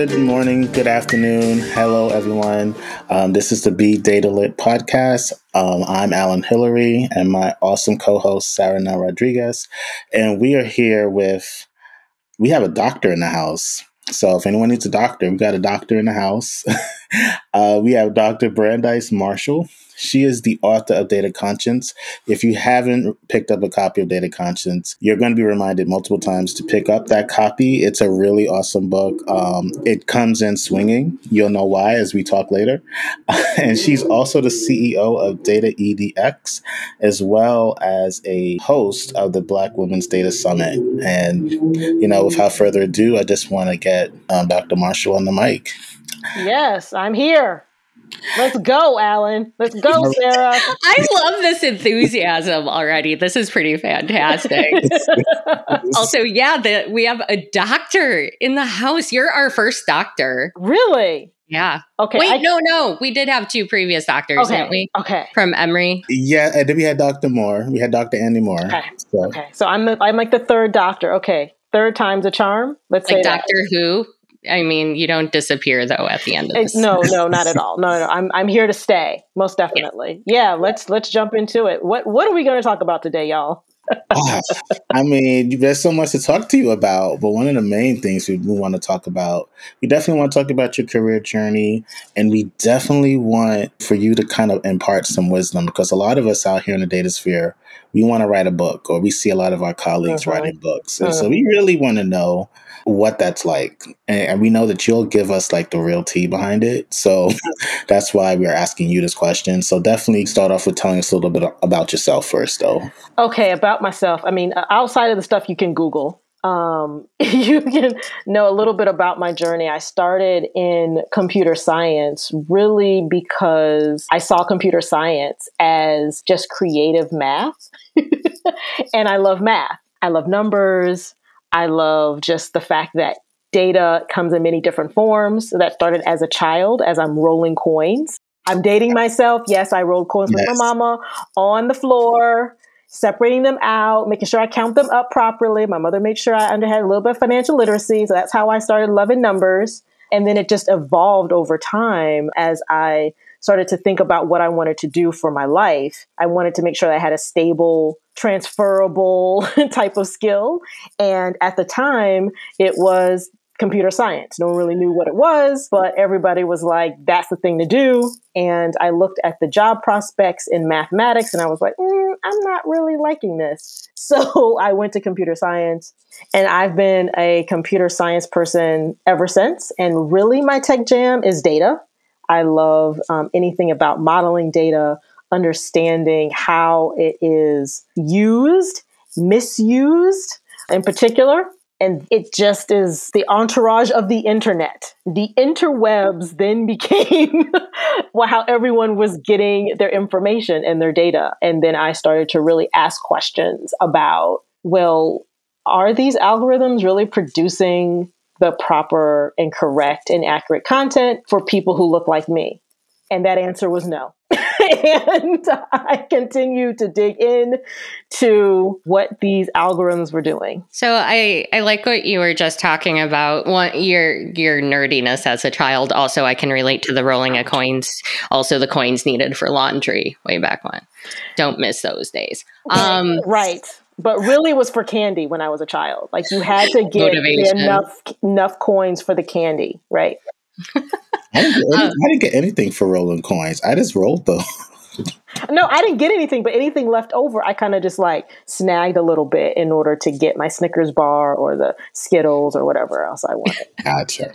Good morning, good afternoon. Hello, everyone. Um, this is the Be Data Lit podcast. Um, I'm Allen Hillery and my awesome co host, Sarah Nell Rodriguez. And we are here with, we have a doctor in the house. So if anyone needs a doctor, we got a doctor in the house. uh, we have Dr. Brandeis Marshall. She is the author of Data Conscience. If you haven't picked up a copy of Data Conscience, you're going to be reminded multiple times to pick up that copy. It's a really awesome book. Um, it comes in swinging. You'll know why as we talk later. and she's also the CEO of DataedX, as well as a host of the Black Women's Data Summit. And, you know, without further ado, I just want to get um, Dr. Marshall on the mic. Yes, I'm here. Let's go, Allen. Let's go, Sarah. I love this enthusiasm already. This is pretty fantastic. also, yeah, the, we have a doctor in the house. You're our first doctor. Really? Yeah. Okay. Wait, I- no, no. We did have two previous doctors, Okay. didn't we? Okay. From Emory. Yeah, and then we had Dr. Moore. We had Dr. Andy Moore. Okay. So, Okay. So I'm the, I'm like the third doctor. Okay. Third time's a charm. Let's Like say that. Doctor Who. I mean, you don't disappear though at the end of It's- this. no, no, not at all. No, no, no. I'm I'm here to stay. Most definitely. Yeah. Let's let's jump into it. What what are we going to talk about today, y'all? ah, I mean, there's so much to talk to you about, but one of the main things we, we want to talk about, we definitely want to talk about your career journey, and we definitely want for you to kind of impart some wisdom because a lot of us out here in the data sphere, we want to write a book, or we see a lot of our colleagues Mhm. writing books, and so we really want to know what that's like, and, we know that you'll give us like the real tea behind it. So that's why we are asking you this question. So definitely start off with telling us a little bit about yourself first, though. Okay, about myself. I mean, uh, outside of the stuff you can Google, um, you can know a little bit about my journey. I started in computer science really because I saw computer science as just creative math. and I love math. I love numbers. I love just the fact that data comes in many different forms. So that started as a child, as I'm rolling coins. I'm dating myself. Yes, I rolled coins with my mama on the floor, separating them out, making sure I count them up properly. My mother made sure I under had a little bit of financial literacy. So that's how I started loving numbers. And then it just evolved over time as I started to think about what I wanted to do for my life. I wanted to make sure that I had a stable, transferable type of skill. And at the time, it was computer science. No one really knew what it was, but everybody was like, that's the thing to do. And I looked at the job prospects in mathematics and I was like, mm, I'm not really liking this. So I went to computer science and I've been a computer science person ever since. And really, my tech jam is data. I love um, anything about modeling data, understanding how it is used, misused in particular. And it just is the entourage of the internet. The interwebs then became how everyone was getting their information and their data. And then I started to really ask questions about, well, are these algorithms really producing the proper and correct and accurate content for people who look like me? And that answer was no. and I continue to dig in to what these algorithms were doing. So I I like what you were just talking about. One your your nerdiness as a child. Also, I can relate to the rolling of coins. Also, the coins needed for laundry way back when. Don't miss those days. Um, right. But really it was for candy when I was a child. Like you had to get enough enough coins for the candy, right? I didn't, get any, uh, I didn't get anything for rolling coins. I just rolled them. No, I didn't get anything, but anything left over, I kind of just like snagged a little bit in order to get my Snickers bar or the Skittles or whatever else I wanted. Gotcha.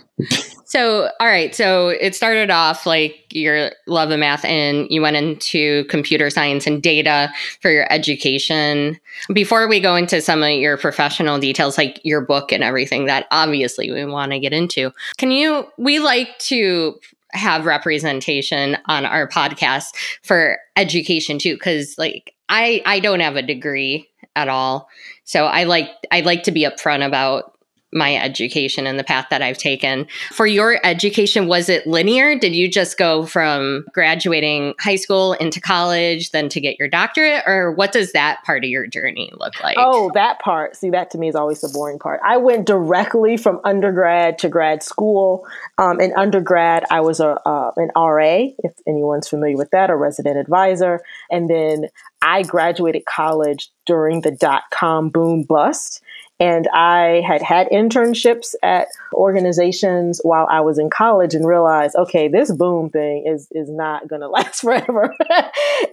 So, all right. So it started off like your love of math and you went into computer science and data for your education. Before we go into some of your professional details, like your book and everything that obviously we want to get into, can you, we like to have representation on our podcast for education too because like i i don't have a degree at all. So i like i like to be upfront about my education and the path that I've taken. For your education, was it linear? Did you just go from graduating high school into college, then to get your doctorate? Or what does that part of your journey look like? Oh, that part. See, that to me is always the boring part. I went directly from undergrad to grad school. Um, in undergrad, I was a, uh, an RA, if anyone's familiar with that, a resident advisor. And then I graduated college during the dot com boom bust. And I had had internships at organizations while I was in college and realized, okay, this boom thing is is not going to last forever.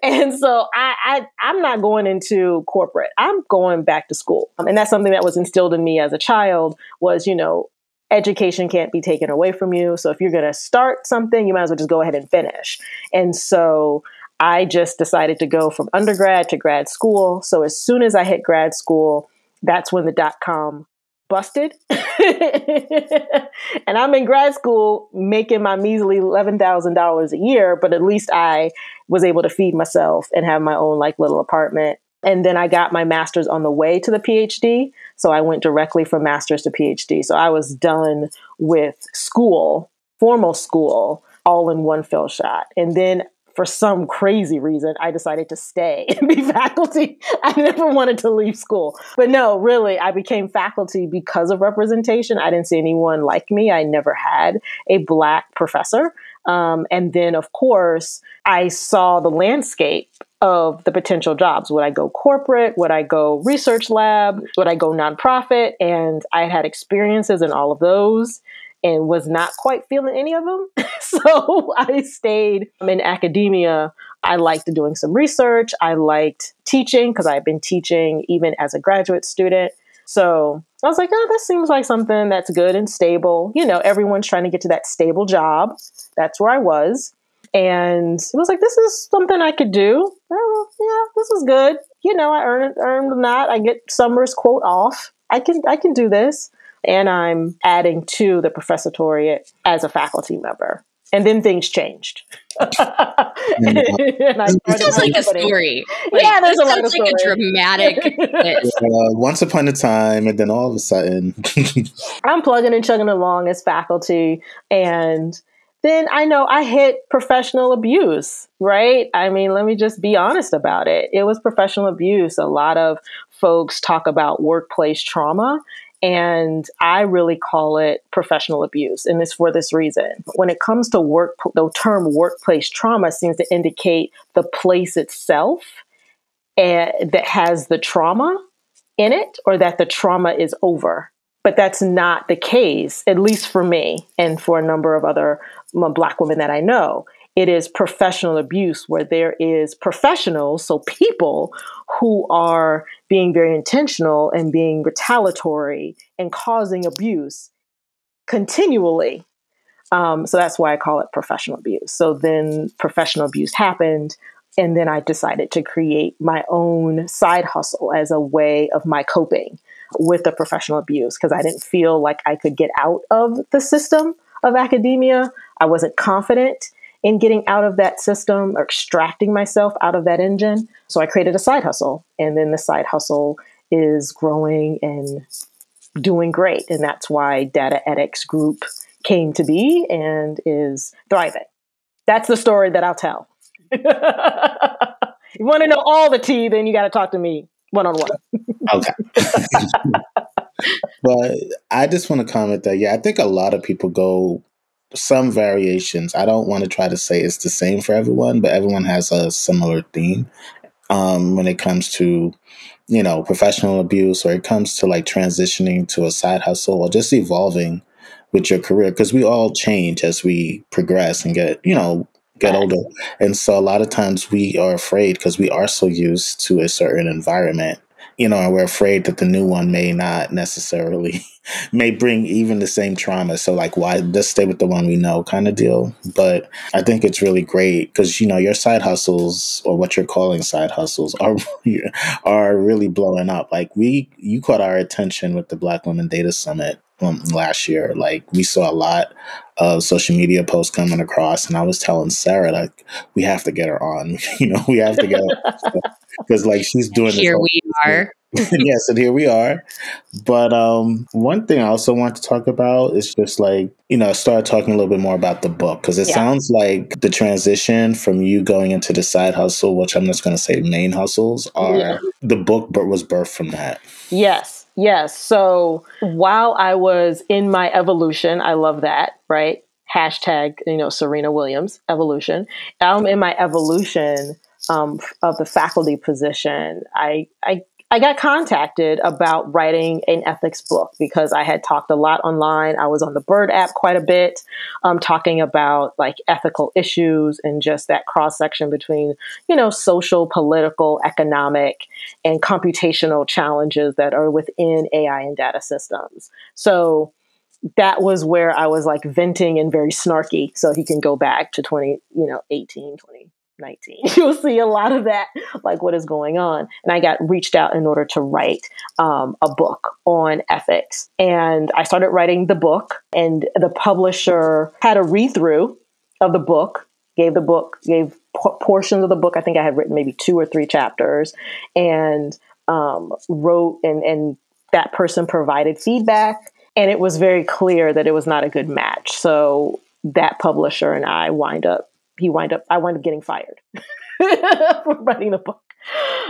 and so I, I I'm not going into corporate. I'm going back to school, um, and that's something that was instilled in me as a child. Was you know education can't be taken away from you. So if you're going to start something, you might as well just go ahead and finish. And so I just decided to go from undergrad to grad school. So as soon as I hit grad school, that's when the dot com busted. and I'm in grad school making my measly $11,000 a year, but at least I was able to feed myself and have my own like little apartment. And then I got my master's on the way to the PhD. So I went directly from master's to PhD. So I was done with school, formal school, all in one fell shot. And then for some crazy reason, I decided to stay and be faculty. I never wanted to leave school. But no, really, I became faculty because of representation. I didn't see anyone like me. I never had a Black professor. Um, and then, of course, I saw the landscape of the potential jobs. Would I go corporate? Would I go research lab? Would I go nonprofit? And I had experiences in all of those and was not quite feeling any of them. so I stayed in academia. I liked doing some research. I liked teaching because I've been teaching even as a graduate student. So I was like, oh, this seems like something that's good and stable. You know, everyone's trying to get to that stable job. That's where I was. And it was like, this is something I could do. Oh, yeah, this is good. You know, I earned earned that. I get summers quote off. I can I can do this and I'm adding to the professoriate as a faculty member. And then things changed. and this sounds like a story. Like, yeah, there's a lot of like a dramatic. uh, once upon a time, and then all of a sudden, I'm plugging and chugging along as faculty, and then I know I hit professional abuse, right? I mean, let me just be honest about it. It was professional abuse. A lot of folks talk about workplace trauma, and I really call it professional abuse. And it's for this reason. When it comes to work, the term workplace trauma seems to indicate the place itself and, eh, that has the trauma in it or that the trauma is over. But that's not the case, at least for me and for a number of other Black women that I know. It is professional abuse where there is professionals, so people who are being very intentional and being retaliatory and causing abuse continually. Um, so that's why I call it professional abuse. So then professional abuse happened. And then I decided to create my own side hustle as a way of my coping with the professional abuse because I didn't feel like I could get out of the system of academia. I wasn't confident in getting out of that system or extracting myself out of that engine. So I created a side hustle. And then the side hustle is growing and doing great. And that's why DataedX Group came to be and is thriving. That's the story that I'll tell. you want to know all the tea, then you got to talk to me one on one. Okay. but I just want to comment that, yeah, I think a lot of people go some variations. I don't want to try to say it's the same for everyone, but everyone has a similar theme um, when it comes to, you know, professional abuse or it comes to like transitioning to a side hustle or just evolving with your career because we all change as we progress and get, you know, get older. And so a lot of times we are afraid because we are so used to a certain environment you know, and we're afraid that the new one may not necessarily may bring even the same trauma. So like, why just stay with the one we know, kind of deal. But I think it's really great because you know your side hustles or what you're calling side hustles are are really blowing up. Like we, you caught our attention with the Black Women Data Summit um, last year. Like we saw a lot of social media posts coming across, and I was telling Sarah like we have to get her on. you know, we have to get her because like she's doing here we are yes, and here we are. But um, one thing I also want to talk about is just like, you know, start talking a little bit more about the book because it yeah. sounds like the transition from you going into the side hustle, which I'm just going to say main hustles, are yeah. the book but was birthed from that. Yes, yes. So while I was in my evolution, I love that, right? Hashtag, you know, Serena Williams evolution. I'm in my evolution um, of the faculty position. I, I I got contacted about writing an ethics book because I had talked a lot online. I was on the Bird app quite a bit, um, talking about like ethical issues and just that cross section between, you know, social, political, economic, and computational challenges that are within AI and data systems. So that was where I was like venting and very snarky. So he can go back to 20, you know, 18, 20, 19. You'll see a lot of that, like what is going on. And I got reached out in order to write um, a book on ethics. And I started writing the book, and the publisher had a read through of the book, gave the book, gave portions of the book. I think I had written maybe two or three chapters, and um, wrote, and, and that person provided feedback. And it was very clear that it was not a good match. So that publisher and I wind up he wind up I wind up getting fired for writing the book.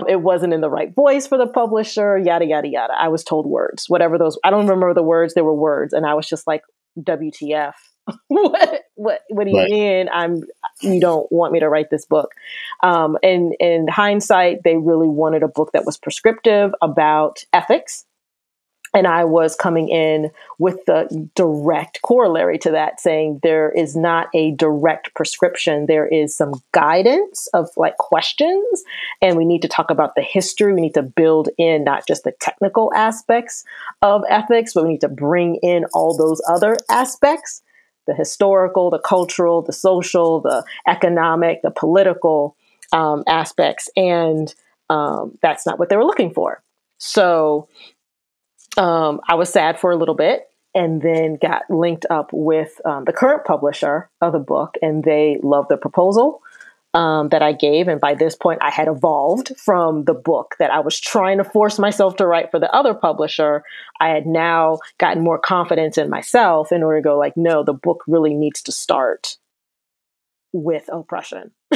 It wasn't in the right voice for the publisher, yada yada yada. I was told words, whatever those I don't remember the words, there were words, and I was just like, WTF. what what what do you right. mean I'm you don't want me to write this book? Um, and in hindsight, they really wanted a book that was prescriptive about ethics and I was coming in with the direct corollary to that, saying there is not a direct prescription. There is some guidance of like questions, and we need to talk about the history. We need to build in not just the technical aspects of ethics, but we need to bring in all those other aspects the historical, the cultural, the social, the economic, the political um, aspects. And um, that's not what they were looking for. So um, I was sad for a little bit and then got linked up with um, the current publisher of the book, and they loved the proposal um, that I gave. And by this point, I had evolved from the book that I was trying to force myself to write for the other publisher. I had now gotten more confidence in myself in order to go, like, no, the book really needs to start with oppression.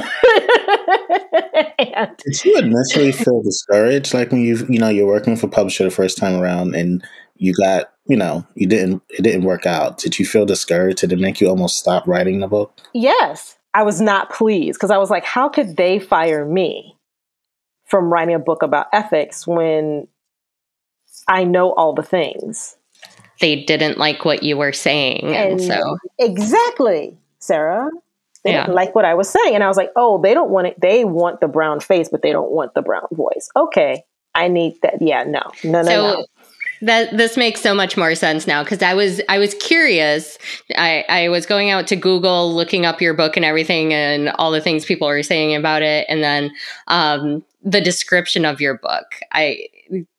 and, Did you initially feel discouraged, like when you you know you're working for publisher the first time around and you got you know you didn't it didn't work out? Did you feel discouraged? Did it make you almost stop writing the book? Yes, I was not pleased because I was like, how could they fire me from writing a book about ethics when I know all the things? They didn't like what you were saying, and, and so exactly, Sarah. They yeah. didn't like what I was saying. And I was like, oh, they don't want it. They want the brown face, but they don't want the brown voice. Okay. I need that. Yeah, no, no, no, so, no. That this makes so much more sense now because I was I was curious. I, I was going out to Google, looking up your book and everything, and all the things people are saying about it, and then um, the description of your book. I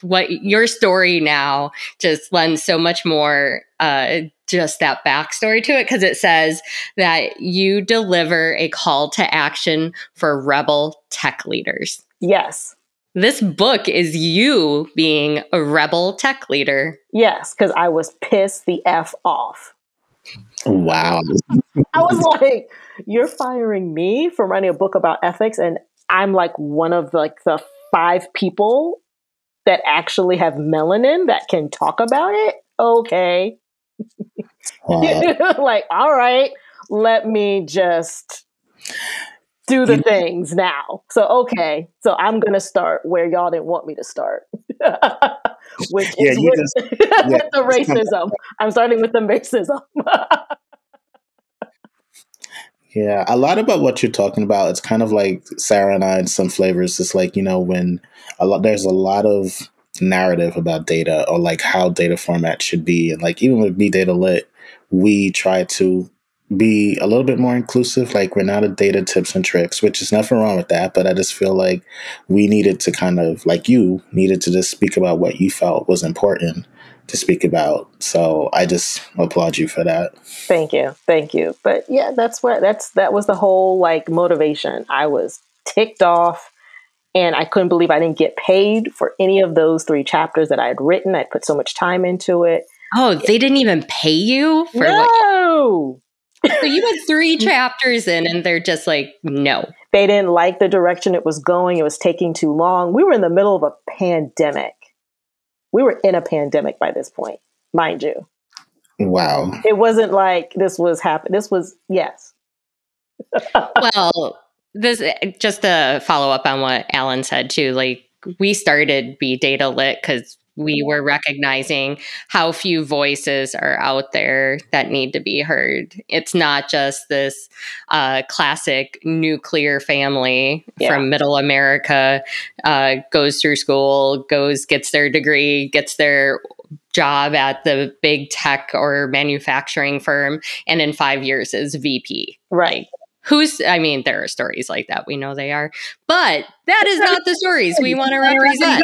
what your story now just lends so much more uh, just that backstory to it because it says that you deliver a call to action for rebel tech leaders. Yes. This book is you being a rebel tech leader. Yes, because I was pissed the F off. Wow. I was like, you're firing me for writing a book about ethics, and I'm like one of like the five people that actually have melanin that can talk about it. Okay. like, all right, let me just do the things now. So, okay, so I'm going to start where y'all didn't want me to start, which yeah, is with, just, yeah. with the racism. I'm starting with the racism. Yeah, a lot about what you're talking about. It's kind of like Sarah and I in some flavors. It's like, you know, when a lot, there's a lot of narrative about data or like how data format should be. And like even with Be Data Lit, we try to be a little bit more inclusive. Like we're not a data tips and tricks, which is nothing wrong with that. But I just feel like we needed to kind of like you needed to just speak about what you felt was important to speak about. So I just applaud you for that. Thank you. Thank you. But yeah, that's what that's that was the whole like motivation. I was ticked off And I couldn't believe I didn't get paid for any of those three chapters that I had written. I put so much time into it. Oh, they didn't even pay you for no! so you had three chapters in, and they're just like, no. They didn't like the direction it was going. It was taking too long. We were in the middle of a pandemic. We were in a pandemic by this point, mind you. Wow. It wasn't like this was happening. This was, yes. well, this just to follow up on what Allen said too, like we started Be Data Lit because we were recognizing how few voices are out there that need to be heard. It's not just this uh, classic nuclear family yeah. from middle America uh, goes through school, goes, gets their degree, gets their job at the big tech or manufacturing firm, and in five years is VP. Right who's i mean there are stories like that we know they are but that is not the stories we want to represent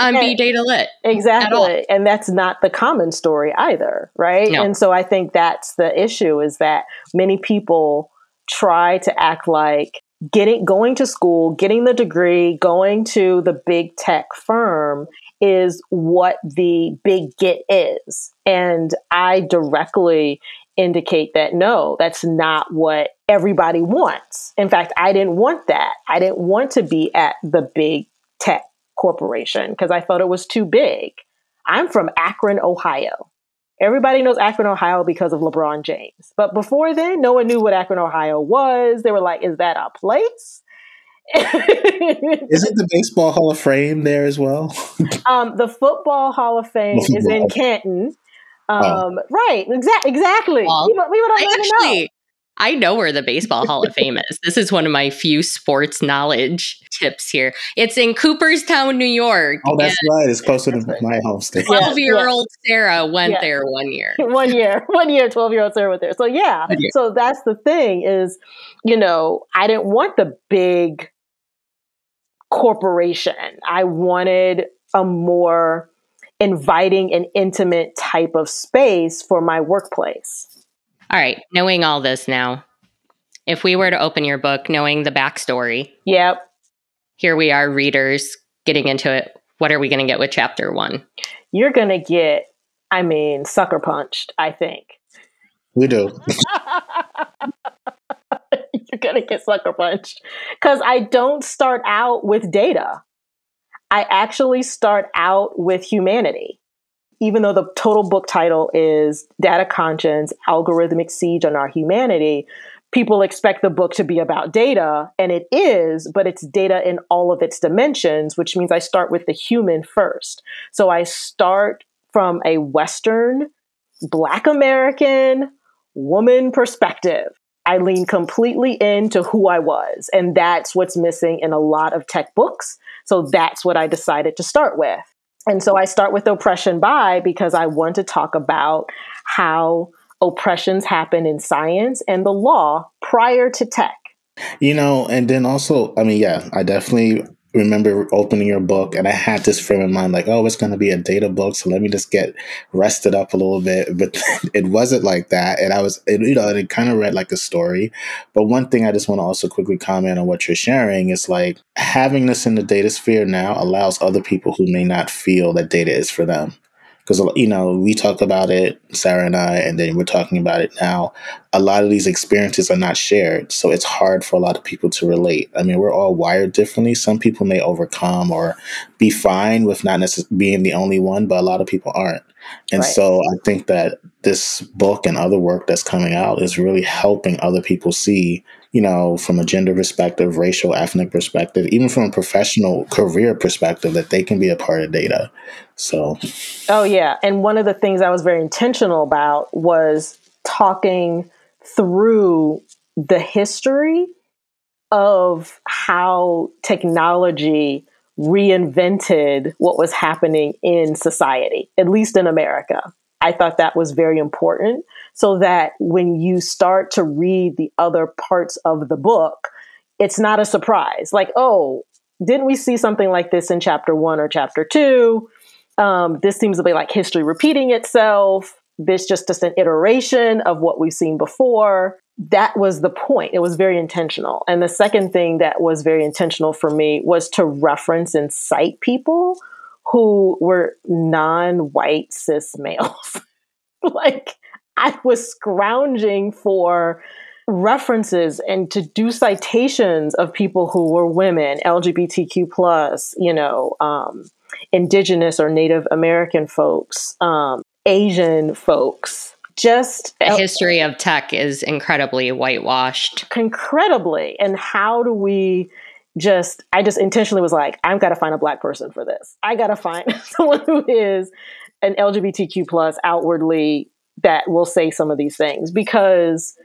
on be data lit exactly and that's not the common story either right? No. and so i think that's the issue is that many people try to act like getting going to school getting the degree going to the big tech firm is what the big get is. And i directly indicate that no, that's not what everybody wants. In fact, I didn't want that. I didn't want to be at the big tech corporation because I thought it was too big. I'm from Akron, Ohio. Everybody knows Akron, Ohio because of LeBron James. But before then, no one knew what Akron, Ohio was. They were like, is that a place? Isn't the Baseball Hall of Fame there as well? um, the Football Hall of Fame is in Canton. Oh. Um, oh. Right, exa- exactly. Well, people, people don't I actually, know. I know where the Baseball Hall of Fame is. This is one of my few sports knowledge tips here. It's in Cooperstown, New York. Oh, that's right. It's closer to my home state. 12 year old Sarah went yeah. there one year. one year. One year, 12 year old Sarah went there. So, yeah. So, that's the thing is, you know, I didn't want the big corporation. I wanted a more inviting and intimate type of space for my workplace. All right, knowing all this now, if we were to open your book, knowing the backstory, yep. Here we are, readers, getting into it. What are we going to get with chapter one? You're going to get, I mean, sucker punched, I think. We do. You're going to get sucker punched. Because I don't start out with data. I actually start out with humanity. Even though the total book title is Data Conscience Algorithmic Siege on Our Humanity, people expect the book to be about data, and it is, but it's data in all of its dimensions, which means I start with the human first. So I start from a Western, Black American woman perspective. I lean completely into who I was, and that's what's missing in a lot of tech books so that's what I decided to start with. And so I start with oppression by because I want to talk about how oppressions happen in science and the law prior to tech. You know, and then also, I mean, yeah, I definitely remember opening your book and I had this frame in mind like, oh, it's going to be a data book. So let me just get rested up a little bit. But it wasn't like that. And I was, it, you know, it kind of read like a story. But one thing I just want to also quickly comment on what you're sharing is like having this in the data sphere now allows other people who may not feel that data is for them because you know we talk about it sarah and i and then we're talking about it now. A lot of these experiences are not shared so it's hard for a lot of people to relate. I mean we're all wired differently. Some people may overcome or be fine with not necessarily being the only one but a lot of people aren't. And right. so i think that this book and other work that's coming out is really helping other people see you know, from a gender perspective, racial, ethnic perspective, even from a professional career perspective, that they can be a part of data. So, oh, yeah. And one of the things I was very intentional about was talking through the history of how technology reinvented what was happening in society, at least in America. I thought that was very important so that when you start to read the other parts of the book, it's not a surprise. Like, oh, didn't we see something like this in chapter one or chapter two? Um, this seems to be like history repeating itself. This just just an iteration of what we've seen before. that was the point. It was very intentional. And the second thing that was very intentional for me was to reference and cite people who were non white cis males. like, I was scrounging for references and to do citations of people who were women, LGBTQ plus, you know, um, indigenous or Native American folks, um, Asian folks. Just the history of tech is incredibly whitewashed. Incredibly. And how do we just I just intentionally was like, I've got to find a black person for this. I gotta find someone who is an LGBTQ plus outwardly that will say some of these things because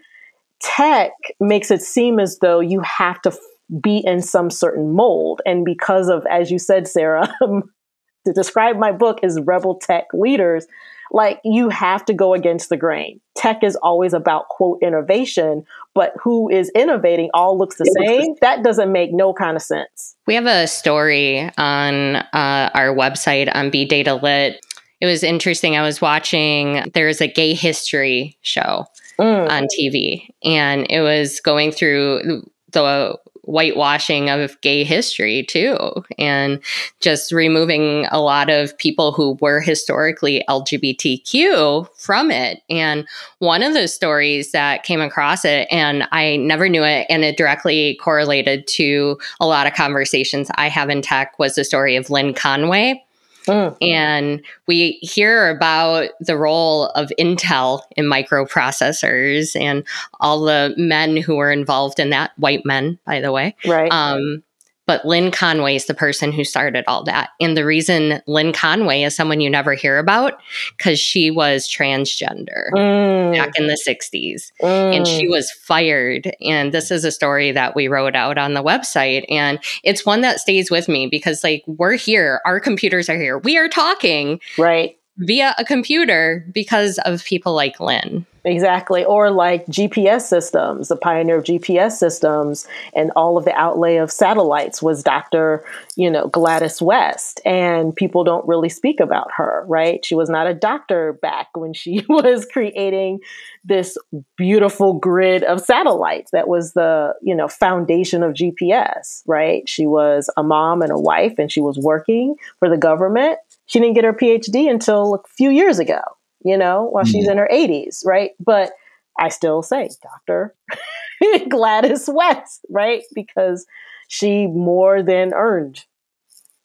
tech makes it seem as though you have to be in some certain mold. And because of, as you said, Sarah, to describe my book as rebel tech leaders, like you have to go against the grain. Tech is always about quote innovation, but who is innovating all looks the same. That doesn't make no kind of sense. We have a story on uh, our website on Be Data Lit. It was interesting. I was watching, there's a gay history show mm. on TV, and it was going through the whitewashing of gay history too and just removing a lot of people who were historically LGBTQ from it and one of those stories that came across it and I never knew it and it directly correlated to a lot of conversations I have in tech was the story of Lynn Conway Mm. And we hear about the role of Intel in microprocessors and all the men who were involved in that, white men, by the way. Right. Um, but Lynn Conway is the person who started all that. And the reason Lynn Conway is someone you never hear about because she was transgender mm. back in the 60s mm. and she mm. was fired. And this is a story that we wrote out on the website. And it's one that stays with me because, like, we're here, our computers are here, we are talking. Right via a computer because of people like Lynn. Exactly. Or like GPS systems, the pioneer of GPS systems and all of the outlay of satellites was Dr. You know, Gladys West. And people don't really speak about her, right? She was not a doctor back when she was creating this beautiful grid of satellites that was the, you know, foundation of GPS, right? She was a mom and a wife and she was working for the government she didn't get her PhD until a few years ago, you know, while mm-hmm. she's in her 80s, right? But I still say Dr. Gladys West, right? Because she more than earned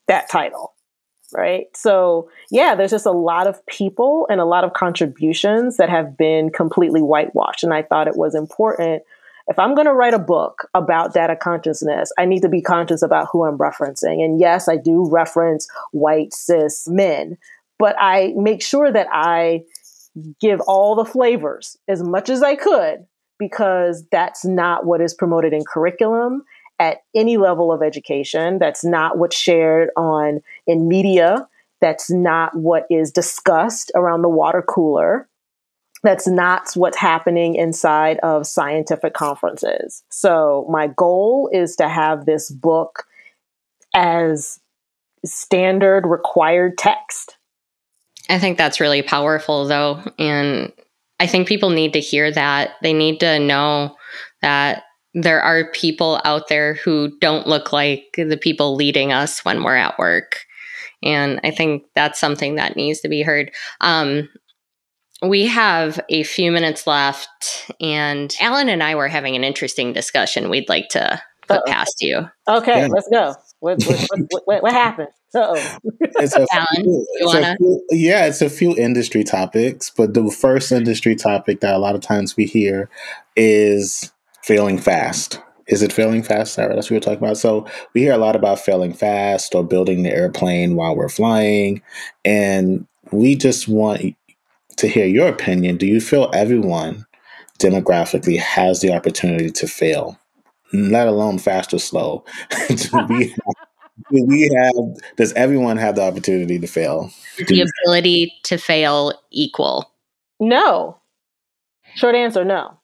that title, right? So, yeah, there's just a lot of people and a lot of contributions that have been completely whitewashed. And I thought it was important if I'm going to write a book about data consciousness, I need to be conscious about who I'm referencing. And yes, I do reference white cis men, but I make sure that I give all the flavors as much as I could because that's not what is promoted in curriculum at any level of education. That's not what's shared on in media. That's not what is discussed around the water cooler that's not what's happening inside of scientific conferences. So, my goal is to have this book as standard required text. I think that's really powerful, though. And I think people need to hear that. They need to know that there are people out there who don't look like the people leading us when we're at work. And I think that's something that needs to be heard. Um, we have a few minutes left, and Allen and I were having an interesting discussion we'd like to put Uh-oh. past you. Okay, yeah. let's go. What, what, what, what happened? oh Allen, you wanna? Few, yeah, it's a few industry topics, but the first mm-hmm. industry topic that a lot of times we hear is failing fast. Is it failing fast, Sarah? That's what we are talking about. So we hear a lot about failing fast or building the airplane while we're flying, and we just want to hear your opinion. Do you feel everyone demographically has the opportunity to fail, let alone fast or slow? we, have, we have, does everyone have the opportunity to fail? The ability to fail equal? No. Short answer no.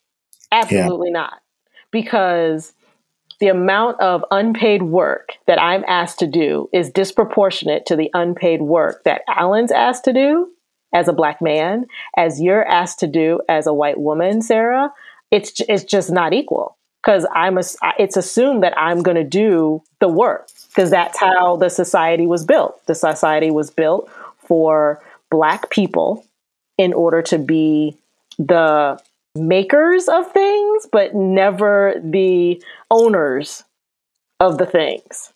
Absolutely yeah. not. Because the amount of unpaid work that I'm asked to do is disproportionate to the unpaid work that Allen's asked to do as a black man, as you're asked to do as a white woman, Sarah, it's it's just not equal because I'm a, it's assumed that I'm going to do the work because that's how the society was built. The society was built for black people in order to be the makers of things, but never the owners of the things.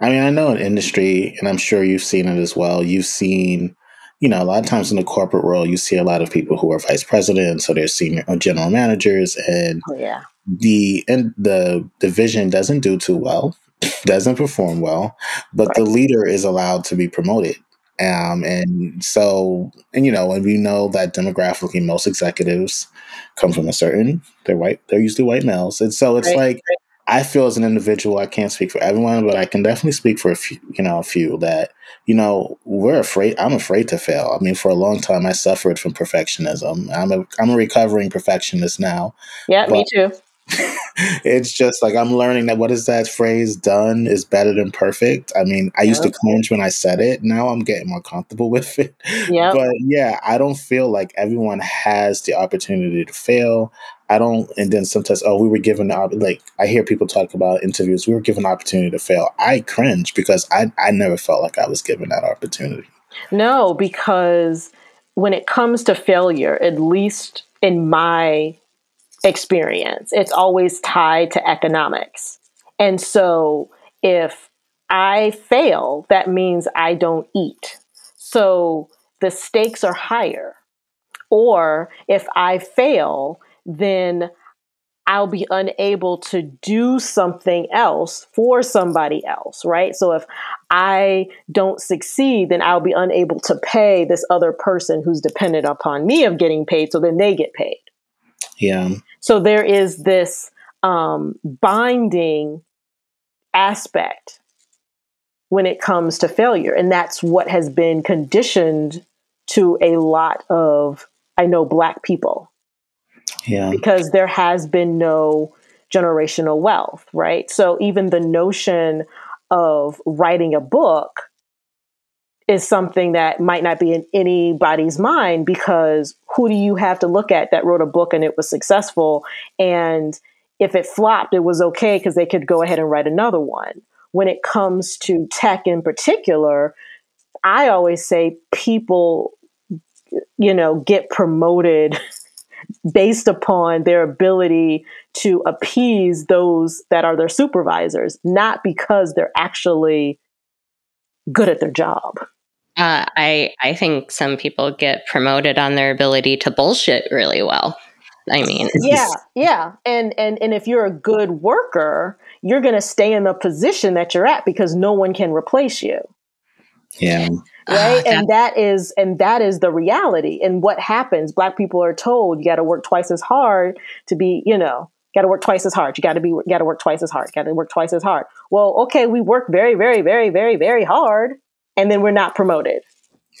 I mean, I know in industry, and I'm sure you've seen it as well. You've seen, you know, a lot of times in the corporate world, you see a lot of people who are vice presidents, so they're senior uh, general managers, and oh, yeah, the and the division doesn't do too well, doesn't perform well, but right. the leader is allowed to be promoted. Um, and so, and you know, and we know that demographically, most executives come from a certain they're white, they're usually white males, and so it's right. like I feel as an individual, I can't speak for everyone, but I can definitely speak for a few, you know, a few that, you know, we're afraid, I'm afraid to fail. I mean, for a long time, I suffered from perfectionism. I'm a, I'm a recovering perfectionist now. Yeah, me too. it's just like I'm learning that what is that phrase done is better than perfect. I mean, I used to cringe when I said it. Now I'm getting more comfortable with it. Yeah. But yeah, I don't feel like everyone has the opportunity to fail. I don't, and then sometimes, oh, we were given the like. I hear people talk about interviews. We were given the opportunity to fail. I cringe because I I never felt like I was given that opportunity. No, because when it comes to failure, at least in my experience. It's always tied to economics. And so if I fail, that means I don't eat. So the stakes are higher. Or if I fail, then I'll be unable to do something else for somebody else, right? So if I don't succeed, then I'll be unable to pay this other person who's dependent upon me of getting paid, so then they get paid. Yeah. So there is this um, binding aspect when it comes to failure. And that's what has been conditioned to a lot of, I know, Black people. Yeah. Because there has been no generational wealth, right? So even the notion of writing a book is something that might not be in anybody's mind because who do you have to look at that wrote a book and it was successful? And if it flopped it was okay because they could go ahead and write another one. When it comes to tech in particular i always say people you know get promoted based upon their ability to appease those that are their supervisors not because they're actually good at their job uh, I I think some people get promoted on their ability to bullshit really well. I mean, yeah, yeah, and and and if you're a good worker, you're going to stay in the position that you're at because no one can replace you. Yeah. Right. Uh, and that is and that is the reality. And what happens, black people are told you gotta work twice as hard to be, you know, gotta work twice as hard. You gotta be gotta work twice as hard, gotta work twice as hard. Well, okay, we work very, very, very, very, very hard and then we're not promoted.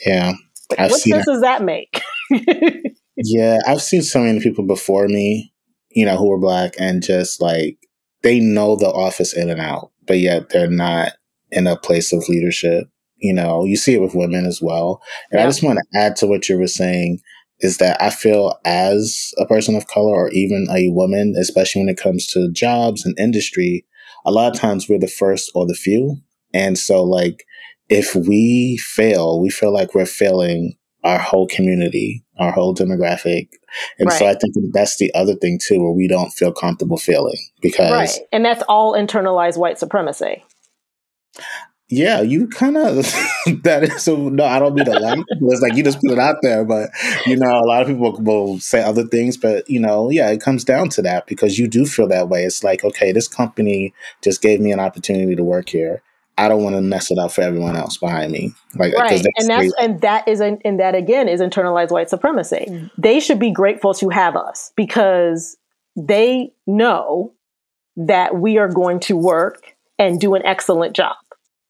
Yeah. I've what sense does that make? yeah, I've seen so many people before me, you know, who are black and just like they know the office in and out, but yet they're not in a place of leadership. You know, you see it with women as well. And yeah. I just want to add to what you were saying is that I feel as a person of color or even a woman, especially when it comes to jobs and industry, a lot of times we're the first or the few. And so like if we fail, we feel like we're failing our whole community, our whole demographic. And right. so I think that's the other thing too, where we don't feel comfortable failing because. Right. And that's all internalized white supremacy. Yeah, you kind of that is so. No, I don't mean to laugh. It's like you just put it out there, but you know, a lot of people will say other things. But you know, yeah, it comes down to that because you do feel that way. It's like, okay, this company just gave me an opportunity to work here. I don't want to mess it up for everyone else behind me. Like, right. that's and that's and that is and that again is internalized white supremacy. Mm. They should be grateful to have us because they know that we are going to work and do an excellent job.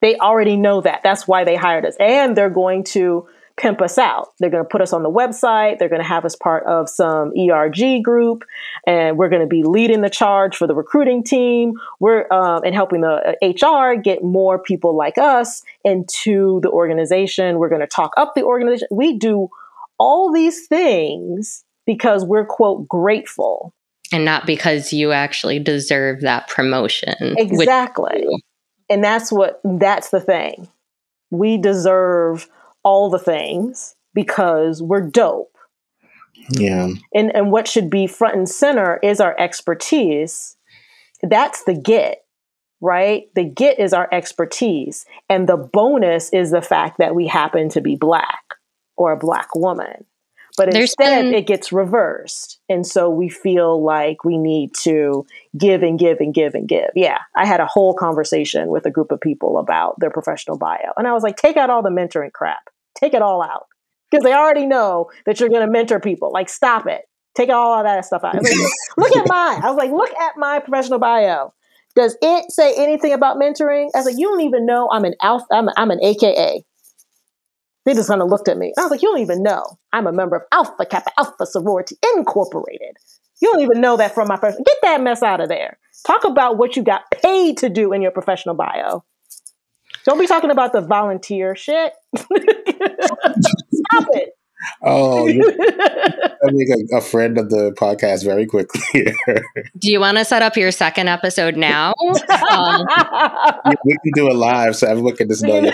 They already know that. That's why they hired us, and they're going to pimp us out. They're going to put us on the website. They're going to have us part of some ERG group, and we're going to be leading the charge for the recruiting team. We're um, and helping the HR uh, get more people like us into the organization. We're going to talk up the organization. We do all these things because we're quote grateful. And not because you actually deserve that promotion. Exactly. And that's what that's the thing. We deserve all the things because we're dope. Yeah. And and what should be front and center is our expertise. That's the get, right? The get is our expertise. And the bonus is the fact that we happen to be black or a black woman. But There's instead, been- it gets reversed. And so we feel like we need to give and give and give and give. Yeah. I had a whole conversation with a group of people about their professional bio. And I was like, take out all the mentoring crap, take it all out. Because they already know that you're going to mentor people. Like, stop it. Take all of that stuff out. Like, look at mine. I was like, look at my professional bio. Does it say anything about mentoring? I was like, you don't even know I'm an alpha, I'm, I'm an AKA. They just kind of looked at me. I was like, you don't even know. I'm a member of Alpha Kappa Alpha Sorority Incorporated. You don't even know that from my first. Get that mess out of there. Talk about what you got paid to do in your professional bio. Don't be talking about the volunteer shit. Stop it. Oh, you're becoming a, a friend of the podcast very quickly. Do you want to set up your second episode now? um, we can do it live so everyone can just know.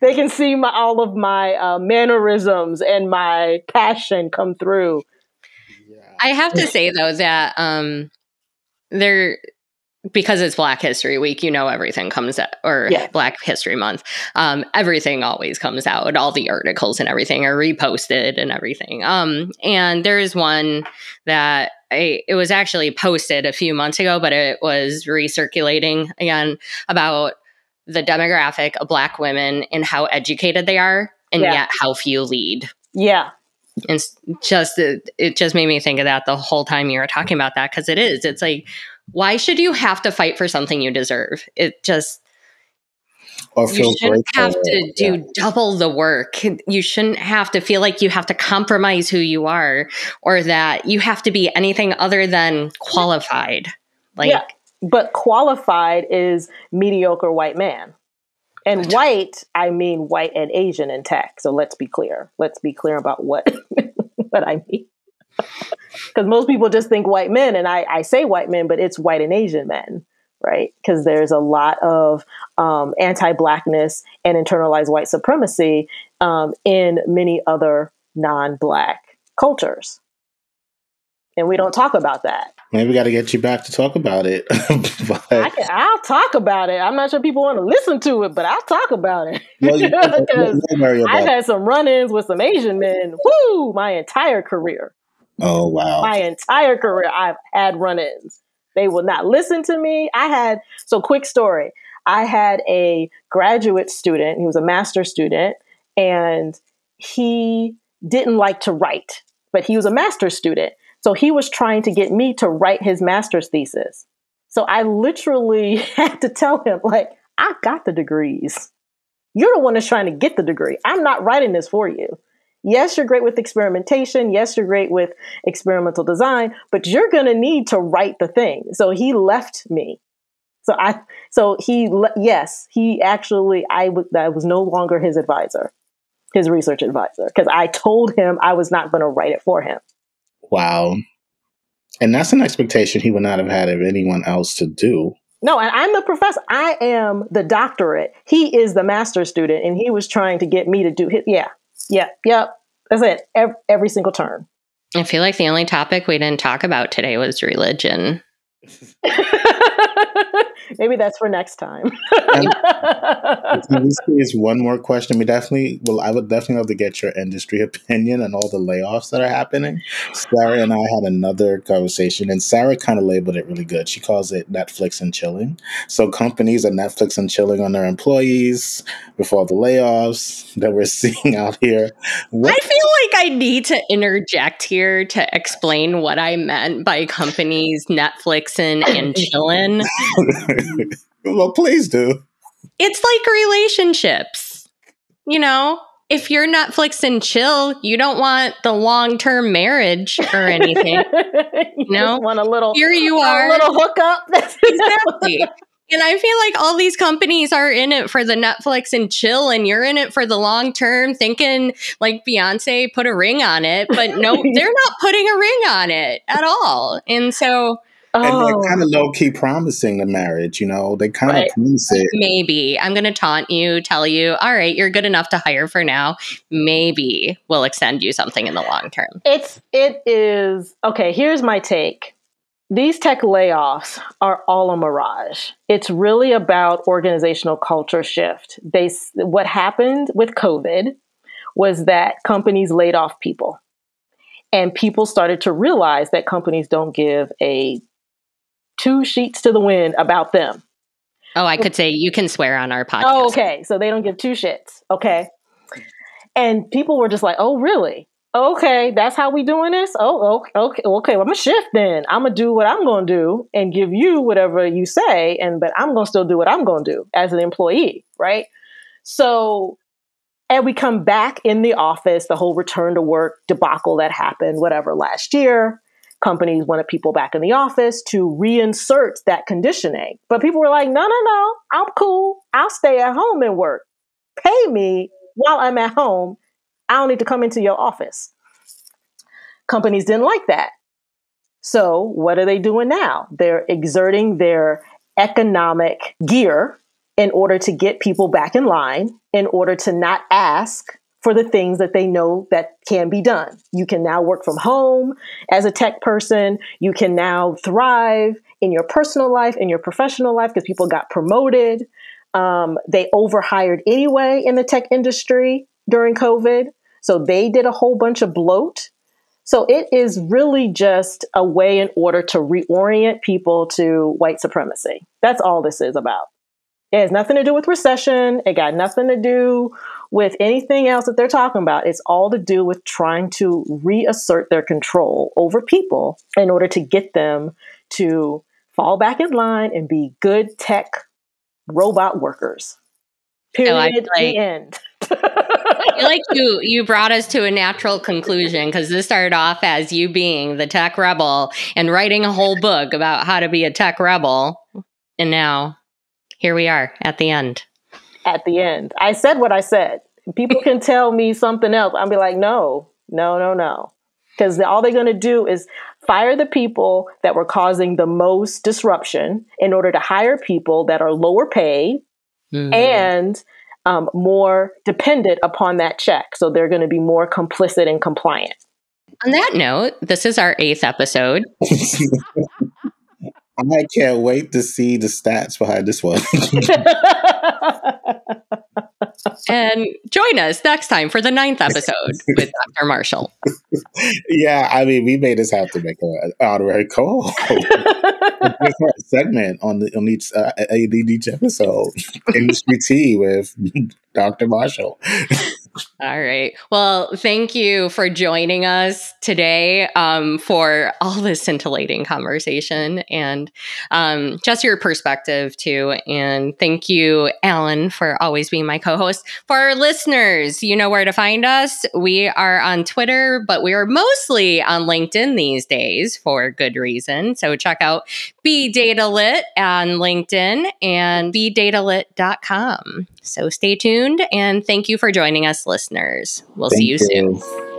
they can see my, all of my uh, mannerisms and my passion come through. I have to say though that um there because it's Black History Week, you know everything comes out or Yeah. Black History Month. Um everything always comes out. All the articles and everything are reposted and everything. Um and there's one that I, it was actually posted a few months ago, but it was recirculating again about the demographic of black women and how educated they are and Yeah. yet how few lead Yeah. and just it, it just made me think of that the whole time you were talking about that because it is it's like why should you have to fight for something you deserve it just Or you shouldn't grateful. have to do Yeah. double the work you shouldn't have to feel like you have to compromise who you are or that you have to be anything other than qualified like Yeah. But qualified is mediocre white man. And white, I mean white and Asian in tech. So let's be clear. Let's be clear about what what I mean. Because most people just think white men, and I, I say white men, but it's white and Asian men, right? Because there's a lot of um, anti-blackness and internalized white supremacy um, in many other non-black cultures, and we don't talk about that. Maybe we got to get you back to talk about it. but, I can, I'll talk about it. I'm not sure people want to listen to it, but I'll talk about it. well, you, Because don't worry I've had some run-ins with some Asian men. Woo! My entire career, Oh wow. my entire career, I've had run-ins. They will not listen to me. I had so quick story. I had a graduate student. He was a master student, and he didn't like to write, but he was a master's student. So he was trying to get me to write his master's thesis. So I literally had to tell him, like, I got the degrees. You're the one that's trying to get the degree. I'm not writing this for you. Yes, you're great with experimentation. Yes, you're great with experimental design, but you're going to need to write the thing. So he left me. So I, so he, le- yes, he actually, I. I w- I was no longer his advisor, his research advisor, because I told him I was not going to write it for him. Wow. And that's an expectation he would not have had of anyone else to do. No, and I'm the professor. I am the doctorate. He is the master student, and he was trying to get me to do his. Yeah, yeah, yep. That's it. Every, every single turn. i feel like the only topic we didn't talk about today was religion Maybe that's for next time. If we one more question, we definitely well, I would definitely love to get your industry opinion on all the layoffs that are happening. Sarah and I had another conversation, and Sarah kind of labeled it really good. She calls it Netflix and chilling. So companies are Netflix and chilling on their employees before the layoffs that we're seeing out here. What I feel like I need to interject here to explain what I meant by companies Netflixing and chillin'. well, please do. It's like relationships. You know, if you're Netflix and chill, you don't want the long term marriage or anything. you No. just want a little, Here you a are. little hookup. That's exactly. And I feel like all these companies are in it for the Netflix and chill, and you're in it for the long term, thinking like Beyonce put a ring on it, but no, they're not putting a ring on it at all. And so and Oh. they're kind of low key promising the marriage, you know. They kind Right. of promise it. maybe I'm going to taunt you, tell you, all right, you're good enough to hire for now. Maybe we'll extend you something in the long term. It's it is okay. Here's my take. These tech layoffs are all a mirage. It's really about organizational culture shift. They what happened with COVID was that companies laid off people, and people started to realize that companies don't give a two sheets to the wind about them. Oh, I could say you can swear on our podcast. Oh, okay. So they don't give two shits. Okay. And people were just like, oh, really? Okay, that's how we doing this? Oh, okay, okay, okay. Well, I'm gonna shift then. I'm gonna do what I'm gonna do and give you whatever you say, and but I'm gonna still do what I'm gonna do as an employee, right? So, and we come back in the office, the whole return to work debacle that happened, whatever last year. Companies wanted people back in the office to reinsert that conditioning, but people were like, no, no, no, I'm cool. I'll stay at home and work. Pay me while I'm at home. I don't need to come into your office. Companies didn't like that. So, what are they doing now? They're exerting their economic gear in order to get people back in line, in order to not ask for the things that they know that can be done. You can now work from home as a tech person. You can now thrive in your personal life, in your professional life, because people got promoted. Um, they overhired anyway in the tech industry during COVID. So they did a whole bunch of bloat. So it is really just a way in order to reorient people to white supremacy. That's all this is about. It has nothing to do with recession. It got nothing to do with anything else that they're talking about. It's all to do with trying to reassert their control over people in order to get them to fall back in line and be good tech robot workers. Period. Oh, I feel like- the end. I feel like you you brought us to a natural conclusion because this started off as you being the tech rebel and writing a whole book about how to be a tech rebel, and now here we are at the end. At the end. I said what I said. People can tell me something else. I'll be like, no, no, no, no. Because all they're going to do is fire the people that were causing the most disruption in order to hire people that are lower paid Mhm. and um, more dependent upon that check. So they're going to be more complicit and compliant. On that note, this is our eighth episode. I can't wait to see the stats behind this one. And join us next time for the ninth episode with Dr. Marshall. yeah, I mean, we may just have to make an honorary different segment on the on each uh, each episode. Industry tea with Dr. Marshall. All right. Well, thank you for joining us today um, for all this scintillating conversation and um, just your perspective, too. And thank you, Allen, for always being my co host. For our listeners, you know where to find us. We are on Twitter, but we are mostly on LinkedIn these days for good reason. So check out Be Data Lit on LinkedIn and bedatalit.com. So stay tuned and thank you for joining us, listeners. We'll see you Thank soon. you.